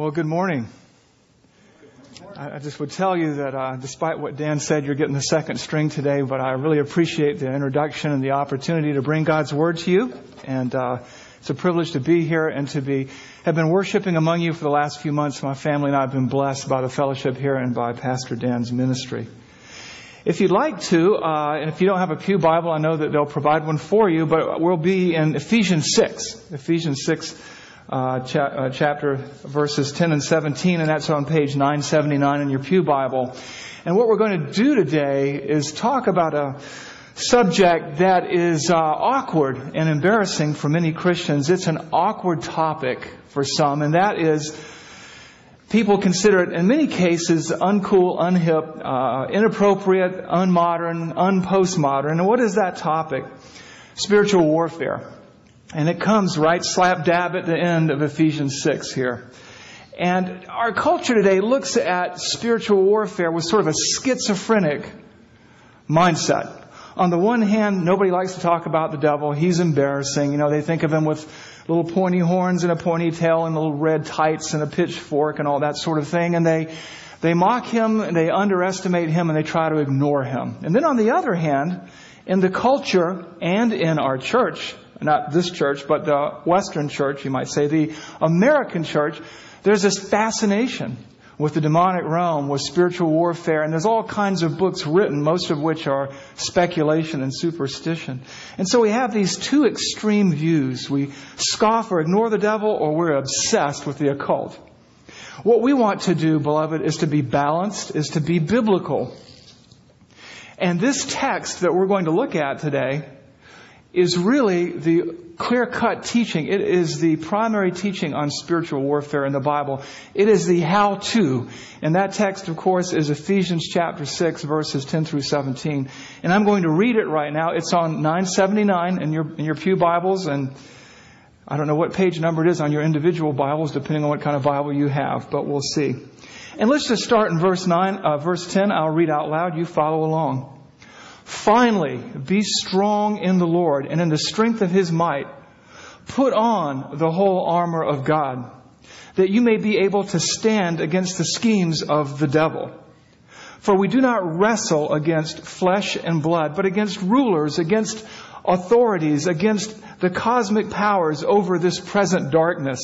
Well, good morning. I just would tell you that uh, despite what Dan said, you're getting the second string today, but I really appreciate the introduction and the opportunity to bring God's Word to you. And uh, it's a privilege to be here and to be have been worshiping among you for the last few months. My family and I have been blessed by the fellowship here and by Pastor Dan's ministry. If you'd like to, uh, and if you don't have a Pew Bible, I know that they'll provide one for you, but we'll be in Ephesians 6. Ephesians 6 uh, cha- uh, chapter verses 10 and 17, and that's on page 979 in your Pew Bible. And what we're going to do today is talk about a subject that is uh, awkward and embarrassing for many Christians. It's an awkward topic for some, and that is people consider it in many cases uncool, unhip, uh, inappropriate, unmodern, unpostmodern. And what is that topic? Spiritual warfare. And it comes right slap dab at the end of Ephesians 6 here. And our culture today looks at spiritual warfare with sort of a schizophrenic mindset. On the one hand, nobody likes to talk about the devil. He's embarrassing. You know, they think of him with little pointy horns and a ponytail and little red tights and a pitchfork and all that sort of thing. And they, they mock him and they underestimate him and they try to ignore him. And then on the other hand, in the culture and in our church, not this church, but the Western church, you might say, the American church, there's this fascination with the demonic realm, with spiritual warfare, and there's all kinds of books written, most of which are speculation and superstition. And so we have these two extreme views. We scoff or ignore the devil, or we're obsessed with the occult. What we want to do, beloved, is to be balanced, is to be biblical. And this text that we're going to look at today is really the clear cut teaching. It is the primary teaching on spiritual warfare in the Bible. It is the how to. And that text, of course, is Ephesians chapter 6, verses 10 through 17. And I'm going to read it right now. It's on 979 in your, in your Pew Bibles. And I don't know what page number it is on your individual Bibles, depending on what kind of Bible you have, but we'll see. And let's just start in verse 9, uh, verse 10. I'll read out loud. You follow along. Finally, be strong in the Lord and in the strength of his might. Put on the whole armor of God, that you may be able to stand against the schemes of the devil. For we do not wrestle against flesh and blood, but against rulers, against authorities, against the cosmic powers over this present darkness,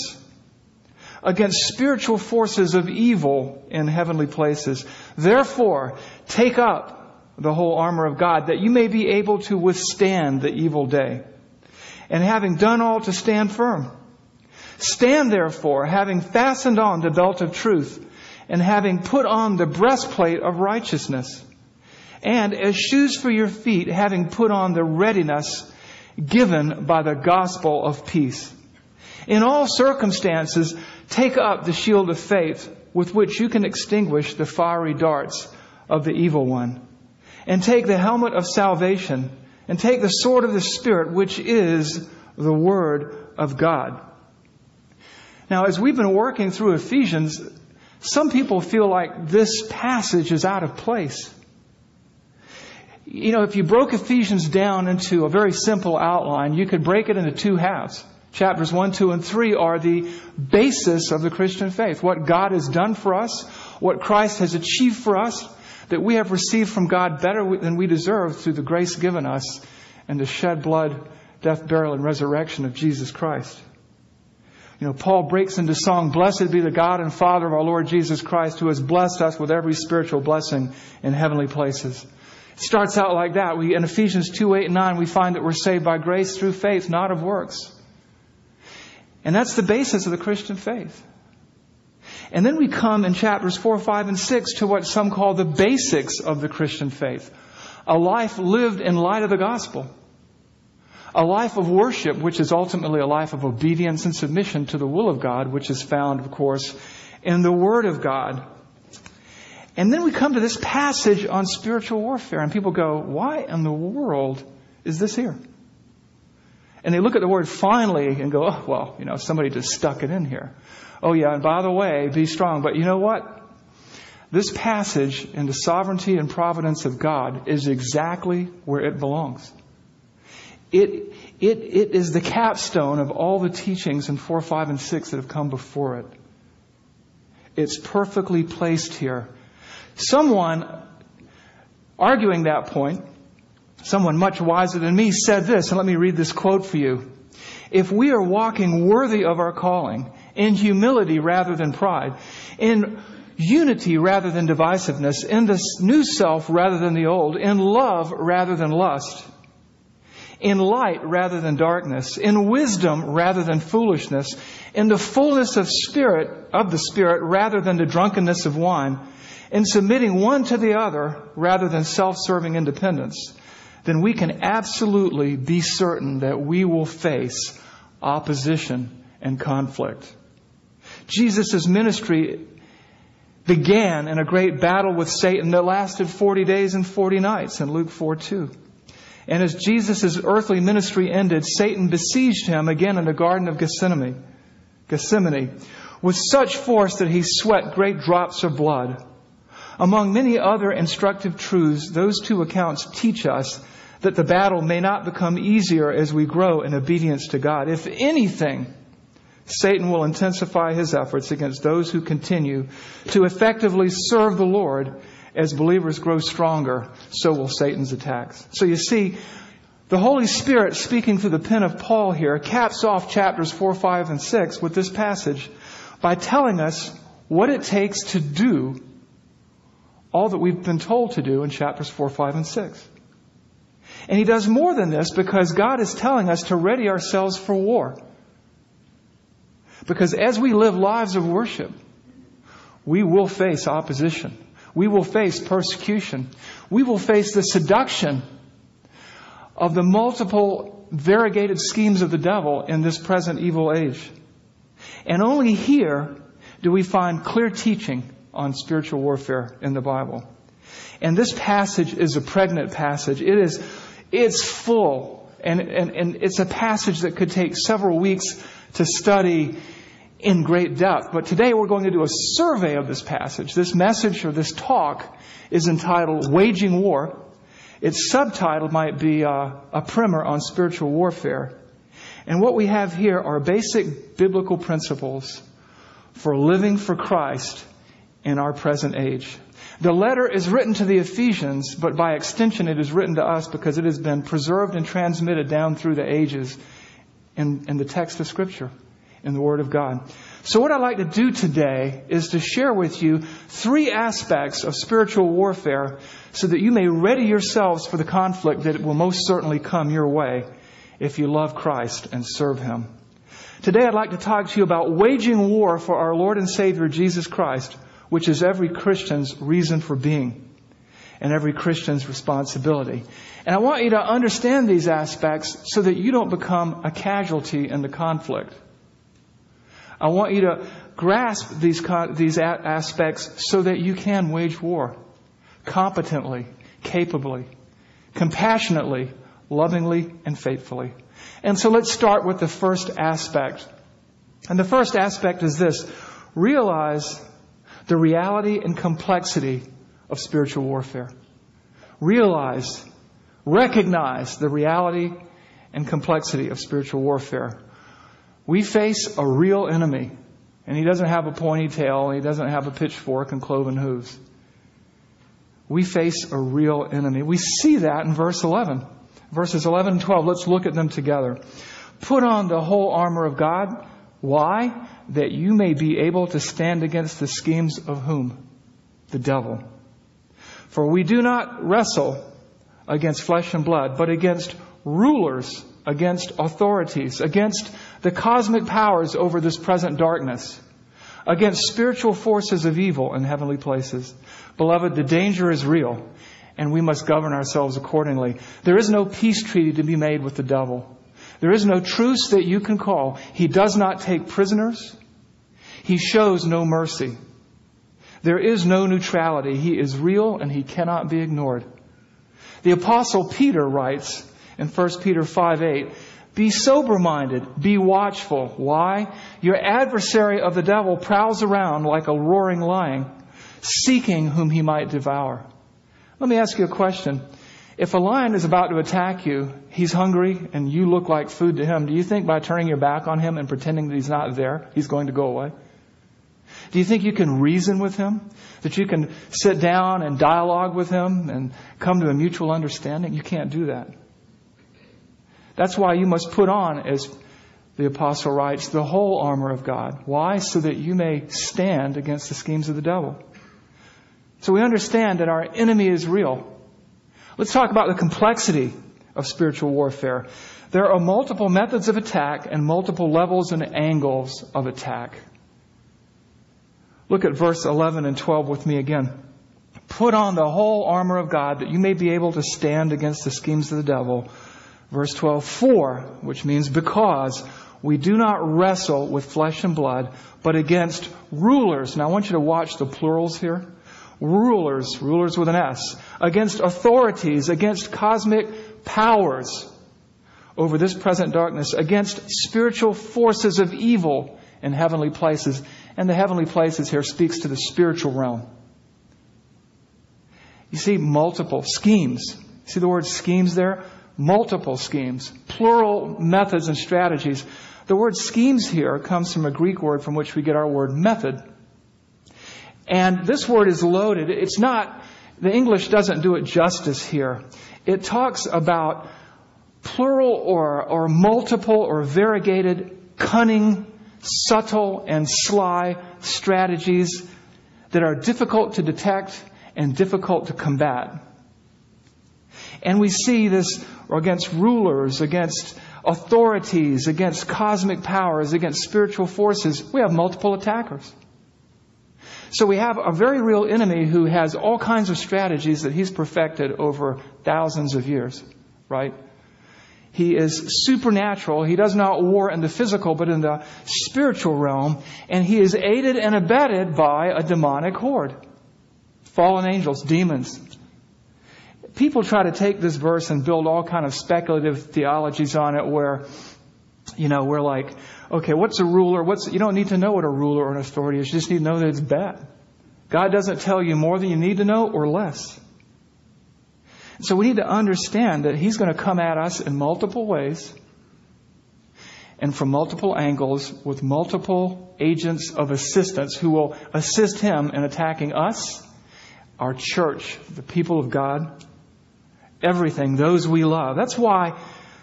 against spiritual forces of evil in heavenly places. Therefore, take up the whole armor of God, that you may be able to withstand the evil day. And having done all to stand firm. Stand therefore, having fastened on the belt of truth, and having put on the breastplate of righteousness. And as shoes for your feet, having put on the readiness given by the gospel of peace. In all circumstances, take up the shield of faith with which you can extinguish the fiery darts of the evil one and take the helmet of salvation and take the sword of the Spirit, which is the Word of God. Now, as we've been working through Ephesians, some people feel like this passage is out of place. You know, if you broke Ephesians down into a very simple outline, you could break it into two halves. Chapters 1, 2, and 3 are the basis of the Christian faith. What God has done for us, what Christ has achieved for us, that we have received from God better than we deserve through the grace given us and the shed blood, death, burial, and resurrection of Jesus Christ. You know, Paul breaks into song, Blessed be the God and Father of our Lord Jesus Christ, who has blessed us with every spiritual blessing in heavenly places. It starts out like that. We, in Ephesians 2, 8, and 9, we find that we're saved by grace through faith, not of works. And that's the basis of the Christian faith. And then we come in chapters 4, 5, and 6 to what some call the basics of the Christian faith. A life lived in light of the gospel. A life of worship, which is ultimately a life of obedience and submission to the will of God, which is found, of course, in the Word of God. And then we come to this passage on spiritual warfare, and people go, why in the world is this here? And they look at the word finally and go, oh, well, you know, somebody just stuck it in here. Oh, yeah, and by the way, be strong. But you know what? This passage in the sovereignty and providence of God is exactly where it belongs. It, it, it is the capstone of all the teachings in 4, 5, and 6 that have come before it. It's perfectly placed here. Someone arguing that point, someone much wiser than me said this, and let me read this quote for you. If we are walking worthy of our calling, in humility rather than pride, in unity rather than divisiveness, in the new self rather than the old, in love rather than lust, in light rather than darkness, in wisdom rather than foolishness, in the fullness of spirit, of the spirit rather than the drunkenness of wine, in submitting one to the other rather than self-serving independence, then we can absolutely be certain that we will face opposition and conflict. Jesus' ministry began in a great battle with Satan that lasted 40 days and 40 nights in Luke 4 2. And as Jesus' earthly ministry ended, Satan besieged him again in the Garden of Gethsemane, Gethsemane with such force that he sweat great drops of blood. Among many other instructive truths, those two accounts teach us that the battle may not become easier as we grow in obedience to God. If anything, Satan will intensify his efforts against those who continue to effectively serve the Lord. As believers grow stronger, so will Satan's attacks. So you see, the Holy Spirit, speaking through the pen of Paul here, caps off chapters 4, 5, and 6 with this passage by telling us what it takes to do all that we've been told to do in chapters 4, 5, and 6. And he does more than this because God is telling us to ready ourselves for war. Because as we live lives of worship, we will face opposition. We will face persecution. We will face the seduction of the multiple variegated schemes of the devil in this present evil age. And only here do we find clear teaching on spiritual warfare in the Bible. And this passage is a pregnant passage. It is, it's full. And, and, and it's a passage that could take several weeks to study in great depth. But today we're going to do a survey of this passage. This message or this talk is entitled Waging War. Its subtitle might be uh, A Primer on Spiritual Warfare. And what we have here are basic biblical principles for living for Christ in our present age. The letter is written to the Ephesians, but by extension it is written to us because it has been preserved and transmitted down through the ages in, in the text of Scripture in the Word of God. So what I'd like to do today is to share with you three aspects of spiritual warfare so that you may ready yourselves for the conflict that will most certainly come your way if you love Christ and serve Him. Today I'd like to talk to you about waging war for our Lord and Savior Jesus Christ, which is every Christian's reason for being and every Christian's responsibility. And I want you to understand these aspects so that you don't become a casualty in the conflict. I want you to grasp these, these aspects so that you can wage war competently, capably, compassionately, lovingly, and faithfully. And so let's start with the first aspect. And the first aspect is this realize the reality and complexity of spiritual warfare. Realize, recognize the reality and complexity of spiritual warfare. We face a real enemy, and he doesn't have a pointy tail, and he doesn't have a pitchfork and cloven hooves. We face a real enemy. We see that in verse 11. Verses 11 and 12, let's look at them together. Put on the whole armor of God. Why? That you may be able to stand against the schemes of whom? The devil. For we do not wrestle against flesh and blood, but against rulers, against authorities, against the cosmic powers over this present darkness, against spiritual forces of evil in heavenly places. Beloved, the danger is real, and we must govern ourselves accordingly. There is no peace treaty to be made with the devil. There is no truce that you can call. He does not take prisoners. He shows no mercy. There is no neutrality. He is real and he cannot be ignored. The apostle Peter writes in 1 Peter 5 8, be sober minded. Be watchful. Why? Your adversary of the devil prowls around like a roaring lion, seeking whom he might devour. Let me ask you a question. If a lion is about to attack you, he's hungry and you look like food to him, do you think by turning your back on him and pretending that he's not there, he's going to go away? Do you think you can reason with him? That you can sit down and dialogue with him and come to a mutual understanding? You can't do that. That's why you must put on, as the apostle writes, the whole armor of God. Why? So that you may stand against the schemes of the devil. So we understand that our enemy is real. Let's talk about the complexity of spiritual warfare. There are multiple methods of attack and multiple levels and angles of attack. Look at verse 11 and 12 with me again. Put on the whole armor of God that you may be able to stand against the schemes of the devil. Verse 12, for, which means because we do not wrestle with flesh and blood, but against rulers. Now I want you to watch the plurals here. Rulers, rulers with an S, against authorities, against cosmic powers over this present darkness, against spiritual forces of evil in heavenly places. And the heavenly places here speaks to the spiritual realm. You see multiple schemes. See the word schemes there? Multiple schemes. Plural methods and strategies. The word schemes here comes from a Greek word from which we get our word method. And this word is loaded. It's not, the English doesn't do it justice here. It talks about plural or, or multiple or variegated, cunning, subtle, and sly strategies that are difficult to detect and difficult to combat. And we see this against rulers, against authorities, against cosmic powers, against spiritual forces. We have multiple attackers. So we have a very real enemy who has all kinds of strategies that he's perfected over thousands of years, right? He is supernatural. He does not war in the physical, but in the spiritual realm. And he is aided and abetted by a demonic horde. Fallen angels, demons. People try to take this verse and build all kind of speculative theologies on it where, you know, we're like, okay, what's a ruler? What's, you don't need to know what a ruler or an authority is. You just need to know that it's bad. God doesn't tell you more than you need to know or less. So we need to understand that He's going to come at us in multiple ways and from multiple angles with multiple agents of assistance who will assist Him in attacking us, our church, the people of God, everything, those we love. That's why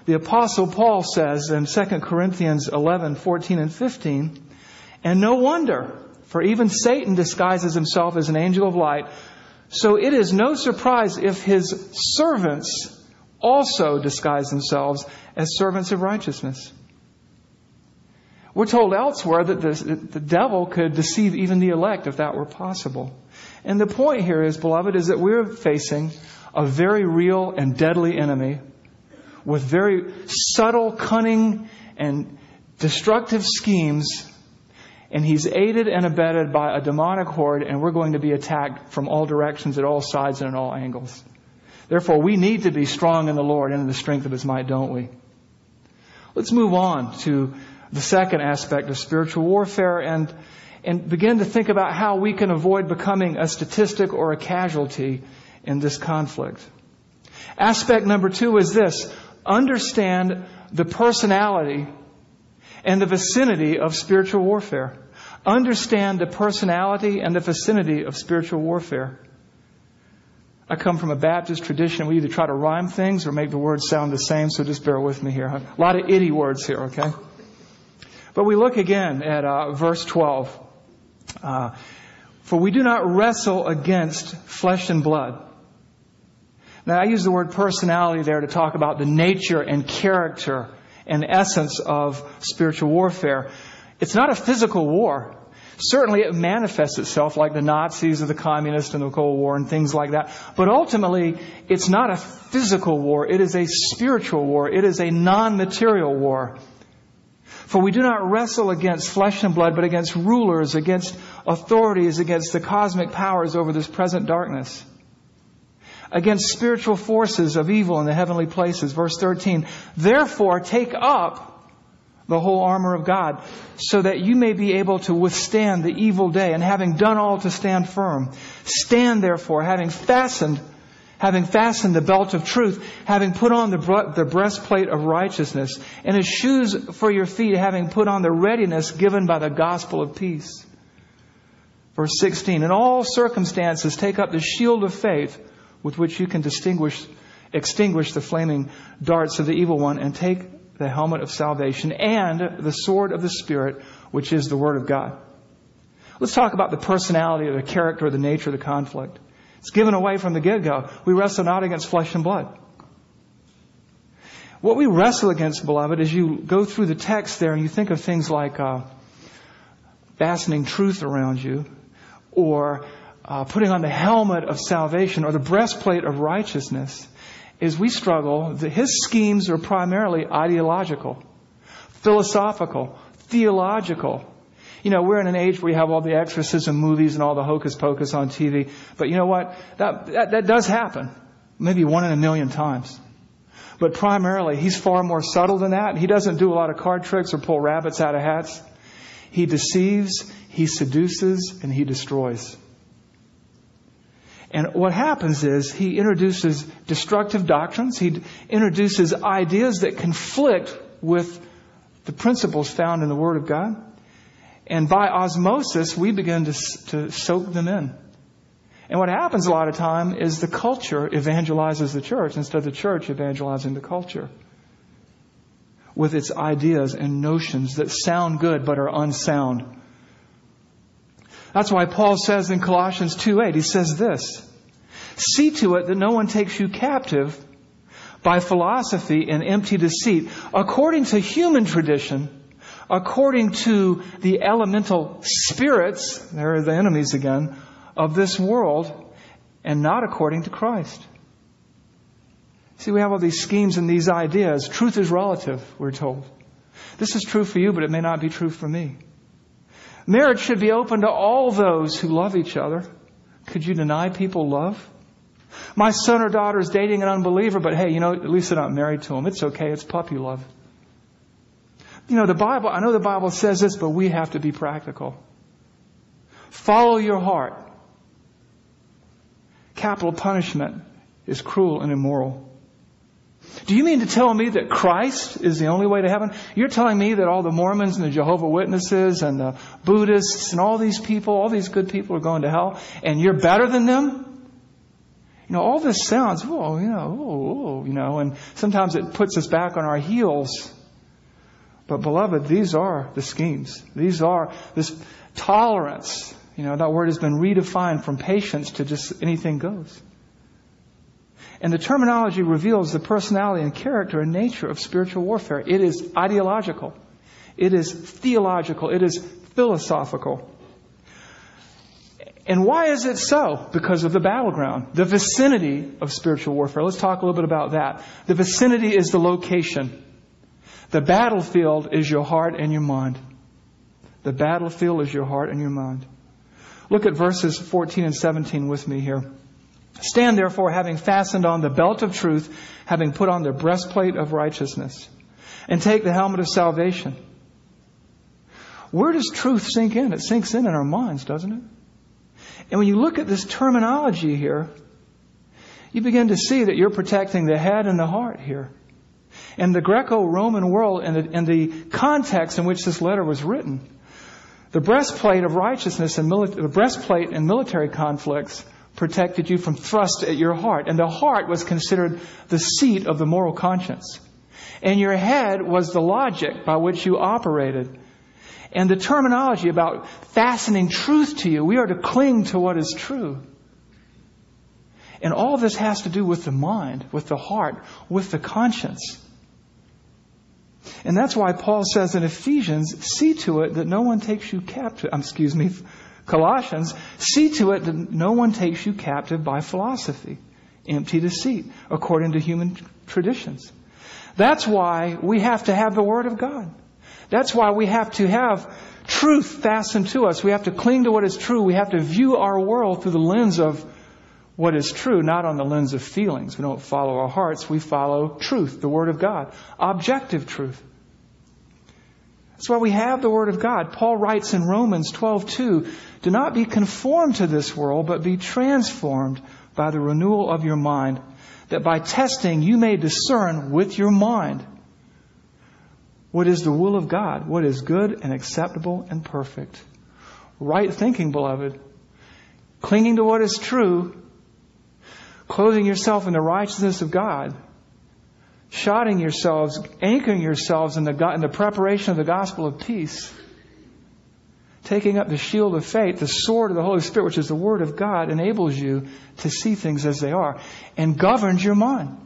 the apostle Paul says in 2 Corinthians 11, 14 and 15, and no wonder, for even Satan disguises himself as an angel of light. So it is no surprise if his servants also disguise themselves as servants of righteousness. We're told elsewhere that the, the devil could deceive even the elect if that were possible. And the point here is, beloved, is that we're facing a very real and deadly enemy with very subtle, cunning, and destructive schemes and he's aided and abetted by a demonic horde, and we're going to be attacked from all directions, at all sides, and at all angles. Therefore, we need to be strong in the Lord and in the strength of his might, don't we? Let's move on to the second aspect of spiritual warfare and, and begin to think about how we can avoid becoming a statistic or a casualty in this conflict. Aspect number two is this understand the personality and the vicinity of spiritual warfare. Understand the personality and the vicinity of spiritual warfare. I come from a Baptist tradition. We either try to rhyme things or make the words sound the same, so just bear with me here. A lot of itty words here, okay? But we look again at uh, verse 12. Uh, For we do not wrestle against flesh and blood. Now, I use the word personality there to talk about the nature and character and essence of spiritual warfare. It's not a physical war. Certainly it manifests itself like the Nazis or the communists in the Cold War and things like that. But ultimately, it's not a physical war. It is a spiritual war. It is a non-material war. For we do not wrestle against flesh and blood, but against rulers, against authorities, against the cosmic powers over this present darkness against spiritual forces of evil in the heavenly places. Verse 13. Therefore, take up the whole armor of God so that you may be able to withstand the evil day and having done all to stand firm. Stand therefore, having fastened having fastened the belt of truth, having put on the, the breastplate of righteousness, and as shoes for your feet, having put on the readiness given by the gospel of peace. Verse 16, in all circumstances take up the shield of faith with which you can distinguish, extinguish the flaming darts of the evil one and take the helmet of salvation and the sword of the Spirit, which is the Word of God. Let's talk about the personality or the character or the nature of the conflict. It's given away from the get-go. We wrestle not against flesh and blood. What we wrestle against, beloved, is you go through the text there and you think of things like uh, fastening truth around you, or uh, putting on the helmet of salvation or the breastplate of righteousness is we struggle. His schemes are primarily ideological, philosophical, theological. You know, we're in an age where you have all the exorcism movies and all the hocus pocus on TV. But you know what? That, that, that does happen. Maybe one in a million times. But primarily, he's far more subtle than that. He doesn't do a lot of card tricks or pull rabbits out of hats. He deceives, he seduces, and he destroys. And what happens is he introduces destructive doctrines. He introduces ideas that conflict with the principles found in the Word of God. And by osmosis, we begin to, to soak them in. And what happens a lot of time is the culture evangelizes the church instead of the church evangelizing the culture with its ideas and notions that sound good but are unsound. That's why Paul says in Colossians 2:8, he says this, See to it that no one takes you captive by philosophy and empty deceit, according to human tradition, according to the elemental spirits, there are the enemies again, of this world, and not according to Christ. See, we have all these schemes and these ideas. Truth is relative, we're told. This is true for you, but it may not be true for me. Marriage should be open to all those who love each other. Could you deny people love? My son or daughter is dating an unbeliever, but hey, you know, at least they're not married to him. It's okay. It's puppy love. You know, the Bible, I know the Bible says this, but we have to be practical. Follow your heart. Capital punishment is cruel and immoral. Do you mean to tell me that Christ is the only way to heaven? You're telling me that all the Mormons and the Jehovah Witnesses and the Buddhists and all these people, all these good people are going to hell, and you're better than them? You know, all this sounds, oh, you know, oh, oh, you know, and sometimes it puts us back on our heels. But beloved, these are the schemes. These are this tolerance. You know, that word has been redefined from patience to just anything goes. And the terminology reveals the personality and character and nature of spiritual warfare. It is ideological. It is theological. It is philosophical. And why is it so? Because of the battleground, the vicinity of spiritual warfare. Let's talk a little bit about that. The vicinity is the location. The battlefield is your heart and your mind. The battlefield is your heart and your mind. Look at verses 14 and 17 with me here. Stand therefore, having fastened on the belt of truth, having put on the breastplate of righteousness, and take the helmet of salvation. Where does truth sink in? It sinks in in our minds, doesn't it? And when you look at this terminology here, you begin to see that you're protecting the head and the heart here. And the Greco-Roman world and the, the context in which this letter was written, the breastplate of righteousness and mili- the breastplate in military conflicts protected you from thrust at your heart. And the heart was considered the seat of the moral conscience. And your head was the logic by which you operated. And the terminology about fastening truth to you, we are to cling to what is true. And all this has to do with the mind, with the heart, with the conscience. And that's why Paul says in Ephesians, see to it that no one takes you captive, excuse me, Colossians, see to it that no one takes you captive by philosophy, empty deceit, according to human traditions. That's why we have to have the Word of God. That's why we have to have truth fastened to us. We have to cling to what is true. We have to view our world through the lens of what is true, not on the lens of feelings. We don't follow our hearts. We follow truth, the Word of God, objective truth. That's why we have the Word of God. Paul writes in Romans 12:2, "Do not be conformed to this world, but be transformed by the renewal of your mind, that by testing you may discern with your mind what is the will of God, what is good and acceptable and perfect." Right thinking, beloved, clinging to what is true, clothing yourself in the righteousness of God, shodding yourselves, anchoring yourselves in the, in the preparation of the gospel of peace, taking up the shield of faith, the sword of the Holy Spirit, which is the Word of God, enables you to see things as they are and governs your mind.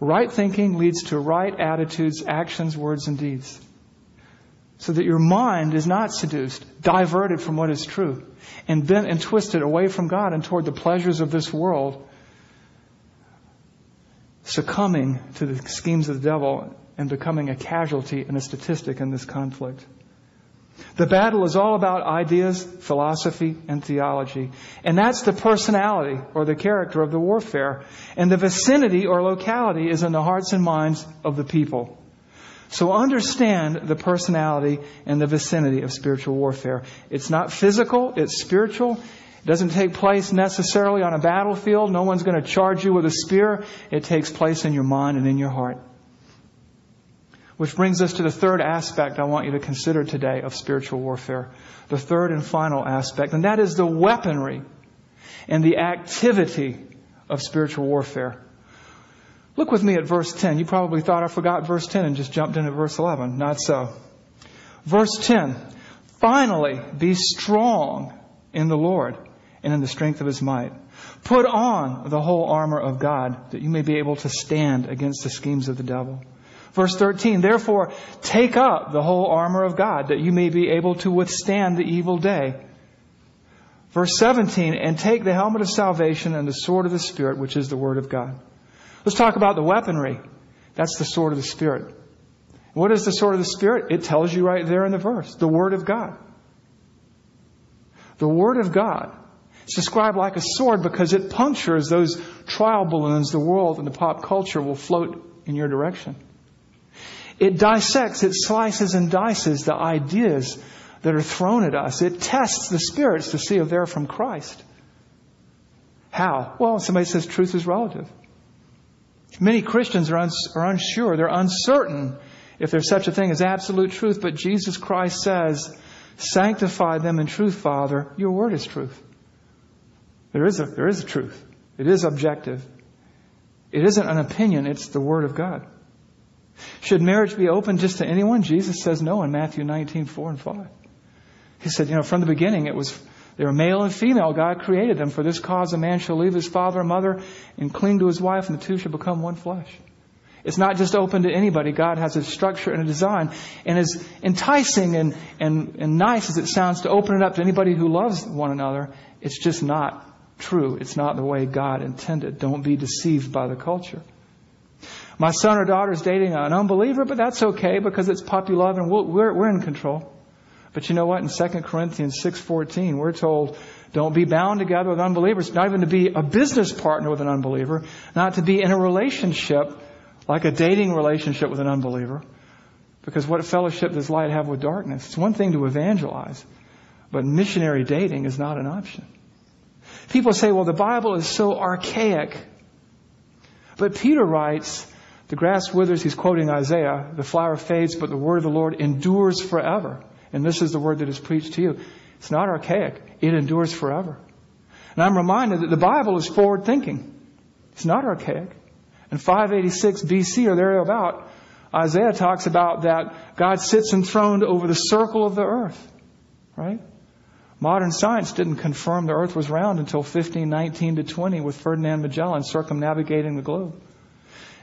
Right thinking leads to right attitudes, actions, words, and deeds. So that your mind is not seduced, diverted from what is true, and bent and twisted away from God and toward the pleasures of this world, succumbing to the schemes of the devil and becoming a casualty and a statistic in this conflict. The battle is all about ideas, philosophy, and theology. And that's the personality or the character of the warfare. And the vicinity or locality is in the hearts and minds of the people. So understand the personality and the vicinity of spiritual warfare. It's not physical, it's spiritual. It doesn't take place necessarily on a battlefield. No one's going to charge you with a spear. It takes place in your mind and in your heart. Which brings us to the third aspect I want you to consider today of spiritual warfare. The third and final aspect, and that is the weaponry and the activity of spiritual warfare. Look with me at verse 10. You probably thought I forgot verse 10 and just jumped into verse 11. Not so. Verse 10. Finally, be strong in the Lord and in the strength of his might. Put on the whole armor of God that you may be able to stand against the schemes of the devil. Verse 13, therefore take up the whole armor of God that you may be able to withstand the evil day. Verse 17, and take the helmet of salvation and the sword of the Spirit, which is the Word of God. Let's talk about the weaponry. That's the sword of the Spirit. What is the sword of the Spirit? It tells you right there in the verse. The Word of God. The Word of God. It's described like a sword because it punctures those trial balloons the world and the pop culture will float in your direction. It dissects, it slices and dices the ideas that are thrown at us. It tests the spirits to see if they're from Christ. How? Well, somebody says truth is relative. Many Christians are, uns- are unsure. They're uncertain if there's such a thing as absolute truth, but Jesus Christ says, Sanctify them in truth, Father. Your word is truth. There is a, there is a truth. It is objective. It isn't an opinion, it's the word of God. Should marriage be open just to anyone? Jesus says no in Matthew 19, 4 and 5. He said, you know, from the beginning it was, they were male and female. God created them. For this cause a man shall leave his father and mother and cling to his wife and the two shall become one flesh. It's not just open to anybody. God has a structure and a design. And as enticing and, and, and nice as it sounds to open it up to anybody who loves one another, it's just not true. It's not the way God intended. Don't be deceived by the culture. My son or daughter is dating an unbeliever, but that's okay because it's puppy love and we're, we're in control. But you know what? In 2 Corinthians 6.14, we're told, don't be bound together with unbelievers, not even to be a business partner with an unbeliever, not to be in a relationship like a dating relationship with an unbeliever. Because what fellowship does light have with darkness? It's one thing to evangelize, but missionary dating is not an option. People say, well, the Bible is so archaic. But Peter writes, the grass withers, he's quoting Isaiah, the flower fades, but the word of the Lord endures forever. And this is the word that is preached to you. It's not archaic. It endures forever. And I'm reminded that the Bible is forward thinking. It's not archaic. In 586 BC or thereabout, Isaiah talks about that God sits enthroned over the circle of the earth. Right? Modern science didn't confirm the earth was round until 1519 to 20 with Ferdinand Magellan circumnavigating the globe.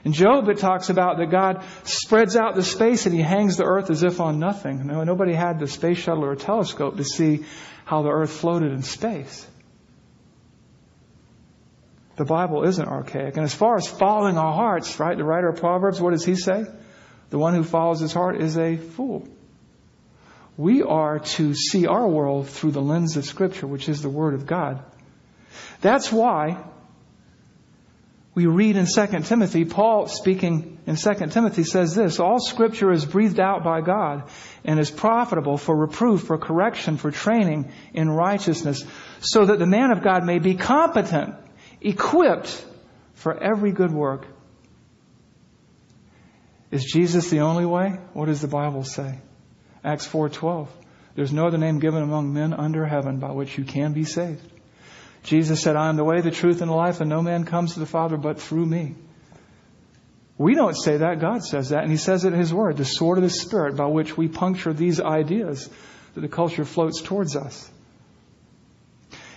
In Job, it talks about that God spreads out the space and he hangs the earth as if on nothing. No, nobody had the space shuttle or telescope to see how the earth floated in space. The Bible isn't archaic. And as far as following our hearts, right, the writer of Proverbs, what does he say? The one who follows his heart is a fool. We are to see our world through the lens of Scripture, which is the Word of God. That's why we read in 2 Timothy, Paul speaking in 2 Timothy says this, all scripture is breathed out by God and is profitable for reproof, for correction, for training in righteousness, so that the man of God may be competent, equipped for every good work. Is Jesus the only way? What does the Bible say? Acts 4:12. There's no other name given among men under heaven by which you can be saved. Jesus said, I am the way, the truth, and the life, and no man comes to the Father but through me. We don't say that. God says that, and He says it in His Word, the sword of the Spirit by which we puncture these ideas that the culture floats towards us.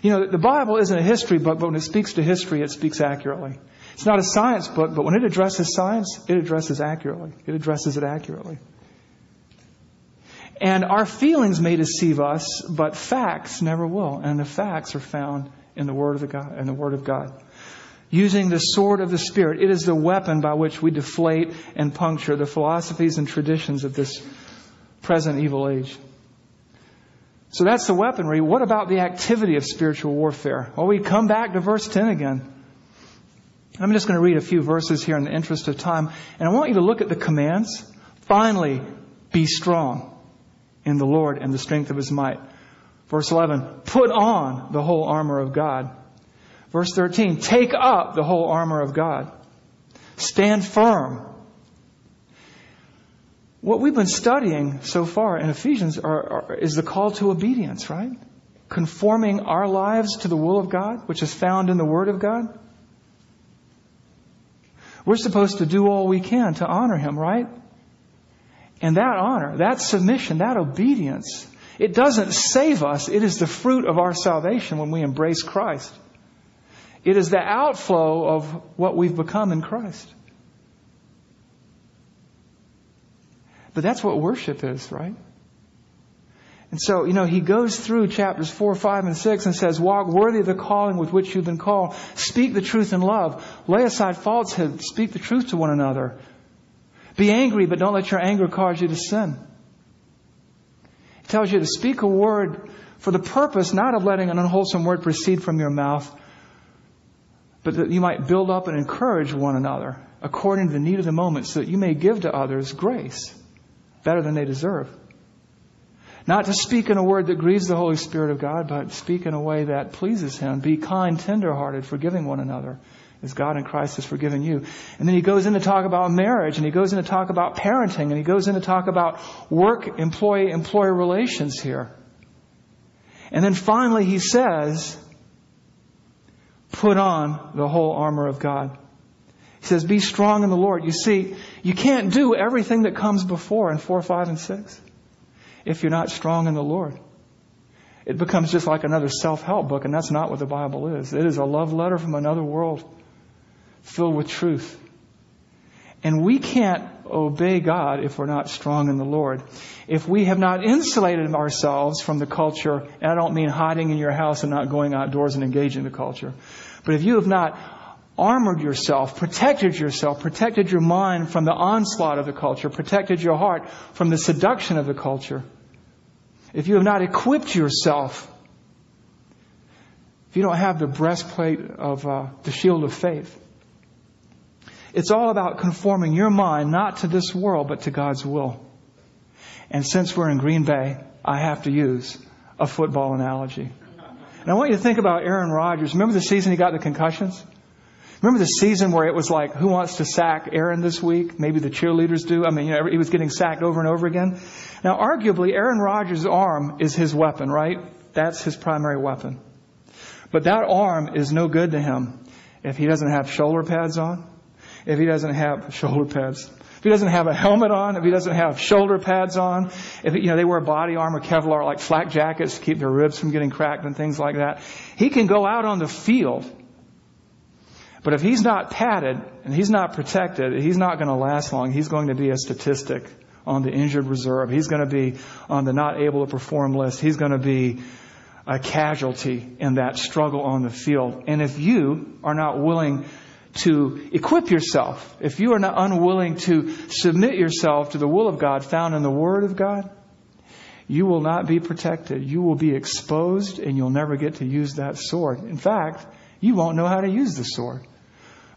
You know, the Bible isn't a history book, but when it speaks to history, it speaks accurately. It's not a science book, but when it addresses science, it addresses accurately. It addresses it accurately. And our feelings may deceive us, but facts never will. And the facts are found in the Word of God, in the Word of God. Using the sword of the Spirit, it is the weapon by which we deflate and puncture the philosophies and traditions of this present evil age. So that's the weaponry. What about the activity of spiritual warfare? Well, we come back to verse 10 again. I'm just going to read a few verses here in the interest of time, and I want you to look at the commands. Finally, be strong in the Lord and the strength of his might. Verse 11, put on the whole armor of God. Verse 13, take up the whole armor of God. Stand firm what we've been studying so far in Ephesians are, are, is the call to obedience, right? Conforming our lives to the will of God, which is found in the Word of God. We're supposed to do all we can to honor Him, right? And that honor, that submission, that obedience, it doesn't save us. It is the fruit of our salvation when we embrace Christ. It is the outflow of what we've become in Christ. But that's what worship is, right? And so, you know, he goes through chapters 4, 5, and 6 and says, Walk worthy of the calling with which you've been called. Speak the truth in love. Lay aside falsehood. Speak the truth to one another. Be angry, but don't let your anger cause you to sin. It tells you to speak a word for the purpose not of letting an unwholesome word proceed from your mouth, but that you might build up and encourage one another according to the need of the moment so that you may give to others grace better than they deserve. Not to speak in a word that grieves the Holy Spirit of God, but speak in a way that pleases Him. Be kind, tenderhearted, forgiving one another as God in Christ has forgiven you. And then he goes in to talk about marriage, and he goes in to talk about parenting, and he goes in to talk about work, employee, employer relations here. And then finally he says, put on the whole armor of God. He says, Be strong in the Lord. You see, you can't do everything that comes before in 4, 5, and 6 if you're not strong in the Lord. It becomes just like another self help book, and that's not what the Bible is. It is a love letter from another world filled with truth. And we can't obey God if we're not strong in the Lord. If we have not insulated ourselves from the culture, and I don't mean hiding in your house and not going outdoors and engaging the culture, but if you have not armored yourself, protected yourself, protected your mind from the onslaught of the culture, protected your heart from the seduction of the culture, if you have not equipped yourself, if you don't have the breastplate of uh, the shield of faith, it's all about conforming your mind not to this world, but to God's will. And since we're in Green Bay, I have to use a football analogy. And I want you to think about Aaron Rodgers. Remember the season he got the concussions? Remember the season where it was like, who wants to sack Aaron this week? Maybe the cheerleaders do. I mean, you know, he was getting sacked over and over again. Now, arguably, Aaron Rodgers' arm is his weapon, right? That's his primary weapon. But that arm is no good to him if he doesn't have shoulder pads on, if he doesn't have shoulder pads, if he doesn't have a helmet on, if he doesn't have shoulder pads on, if you know they wear body armor, Kevlar like flak jackets to keep their ribs from getting cracked and things like that, he can go out on the field but if he's not padded and he's not protected, he's not going to last long. He's going to be a statistic on the injured reserve. He's going to be on the not able to perform list. He's going to be a casualty in that struggle on the field. And if you are not willing to equip yourself, if you are not unwilling to submit yourself to the will of God found in the Word of God, you will not be protected. You will be exposed and you'll never get to use that sword. In fact, you won't know how to use the sword.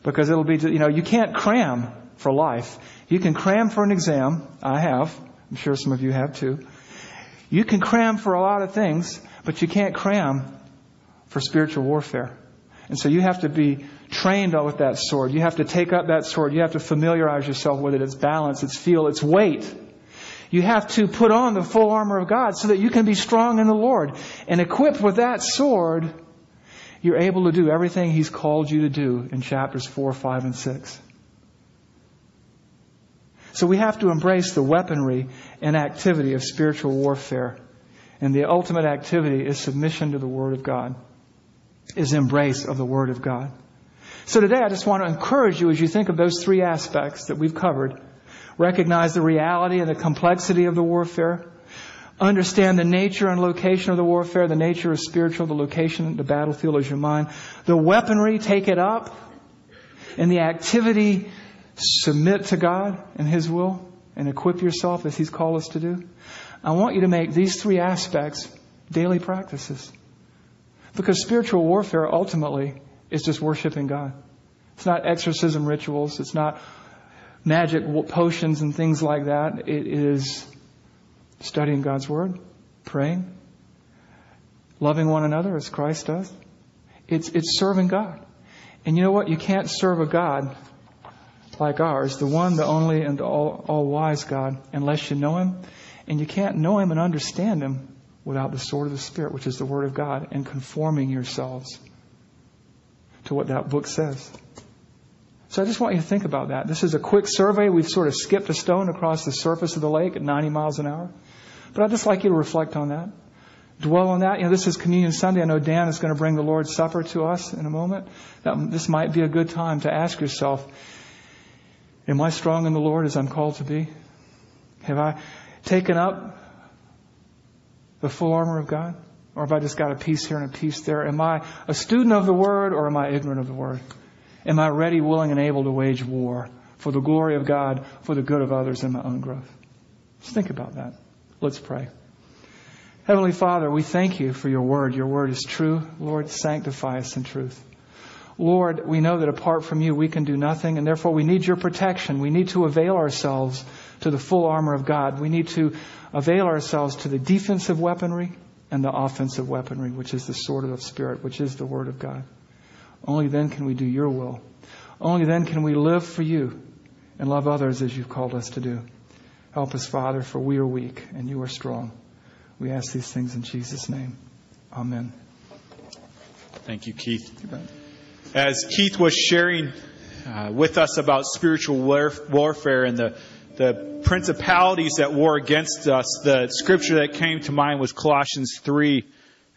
Because it'll be, you know, you can't cram for life. You can cram for an exam. I have. I'm sure some of you have too. You can cram for a lot of things, but you can't cram for spiritual warfare. And so you have to be trained with that sword. You have to take up that sword. You have to familiarize yourself with it, its balance, its feel, its weight. You have to put on the full armor of God so that you can be strong in the Lord. And equipped with that sword, you're able to do everything He's called you to do in chapters 4, 5, and 6. So we have to embrace the weaponry and activity of spiritual warfare. And the ultimate activity is submission to the Word of God, is embrace of the Word of God. So today I just want to encourage you as you think of those three aspects that we've covered. Recognize the reality and the complexity of the warfare. Understand the nature and location of the warfare. The nature is spiritual. The location, the battlefield is your mind. The weaponry, take it up. And the activity, submit to God and His will and equip yourself as He's called us to do. I want you to make these three aspects daily practices. Because spiritual warfare ultimately is just worshiping God. It's not exorcism rituals. It's not magic potions and things like that. It is studying God's Word, praying, loving one another as Christ does. It's, it's serving God. And you know what? You can't serve a God like ours, the one, the only, and all, all wise God, unless you know Him. And you can't know Him and understand Him without the sword of the Spirit, which is the Word of God, and conforming yourselves to what that book says. So I just want you to think about that. This is a quick survey. We've sort of skipped a stone across the surface of the lake at 90 miles an hour. But I'd just like you to reflect on that. Dwell on that. You know, this is Communion Sunday. I know Dan is going to bring the Lord's Supper to us in a moment. That, this might be a good time to ask yourself, Am I strong in the Lord as I'm called to be? Have I taken up the full armor of God? Or have I just got a piece here and a piece there? Am I a student of the Word or am I ignorant of the Word? Am I ready, willing, and able to wage war for the glory of God, for the good of others, and my own growth? Just think about that. Let's pray. Heavenly Father, we thank you for your Word. Your Word is true. Lord, sanctify us in truth. Lord, we know that apart from you, we can do nothing, and therefore we need your protection. We need to avail ourselves to the full armor of God. We need to avail ourselves to the defensive weaponry and the offensive weaponry, which is the sword of the Spirit, which is the Word of God. Only then can we do your will. Only then can we live for you and love others as you've called us to do. Help us, Father, for we are weak and you are strong. We ask these things in Jesus' name. Amen. Thank you, Keith. As Keith was sharing uh, with us about spiritual warfare and the, the principalities that war against us, the scripture that came to mind was Colossians 3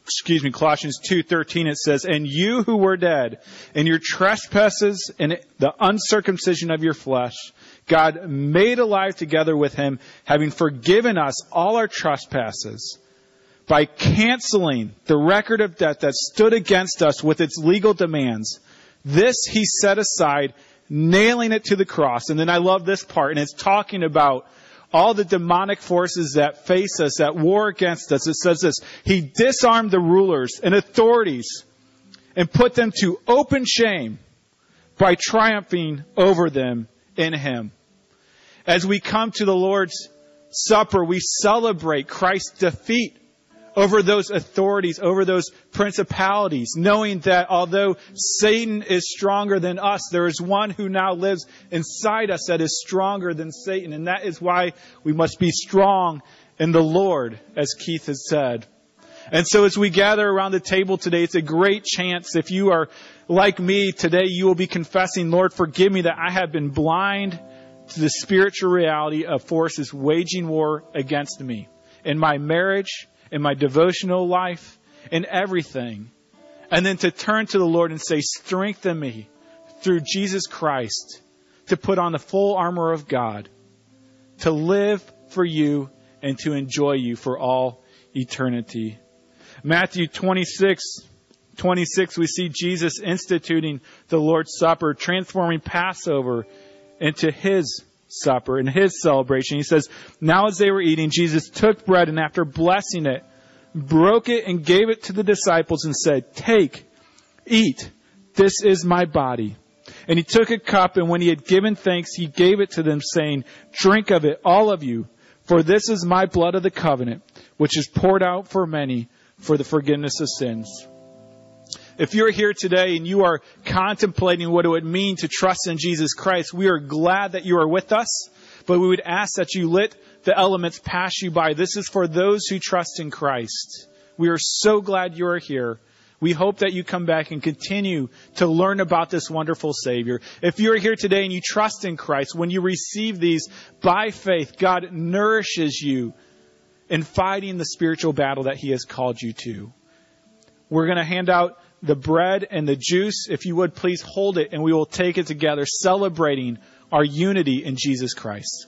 excuse me, Colossians 2:13 it says, "And you who were dead in your trespasses and the uncircumcision of your flesh, God made alive together with him, having forgiven us all our trespasses." By canceling the record of debt that stood against us with its legal demands, this he set aside, nailing it to the cross. And then I love this part, and it's talking about all the demonic forces that face us, that war against us. It says this He disarmed the rulers and authorities and put them to open shame by triumphing over them in Him. As we come to the Lord's Supper, we celebrate Christ's defeat over those authorities, over those principalities, knowing that although Satan is stronger than us, there is one who now lives inside us that is stronger than Satan. And that is why we must be strong in the Lord, as Keith has said. And so as we gather around the table today, it's a great chance if you are like me today, you will be confessing, Lord, forgive me that I have been blind to the spiritual reality of forces waging war against me in my marriage, in my devotional life, in everything. And then to turn to the Lord and say, strengthen me through Jesus Christ to put on the full armor of God, to live for you and to enjoy you for all eternity. Matthew 26, 26, we see Jesus instituting the Lord's Supper, transforming Passover into his supper in his celebration. He says, Now as they were eating, Jesus took bread and after blessing it, broke it and gave it to the disciples and said, Take, eat, this is my body. And he took a cup and when he had given thanks, he gave it to them saying, Drink of it, all of you, for this is my blood of the covenant, which is poured out for many for the forgiveness of sins. If you're here today and you are contemplating what it would mean to trust in Jesus Christ, we are glad that you are with us, but we would ask that you let the elements pass you by. This is for those who trust in Christ. We are so glad you are here. We hope that you come back and continue to learn about this wonderful Savior. If you're here today and you trust in Christ, when you receive these by faith, God nourishes you in fighting the spiritual battle that He has called you to. We're going to hand out the bread and the juice. If you would, please hold it and we will take it together, celebrating our unity in Jesus Christ.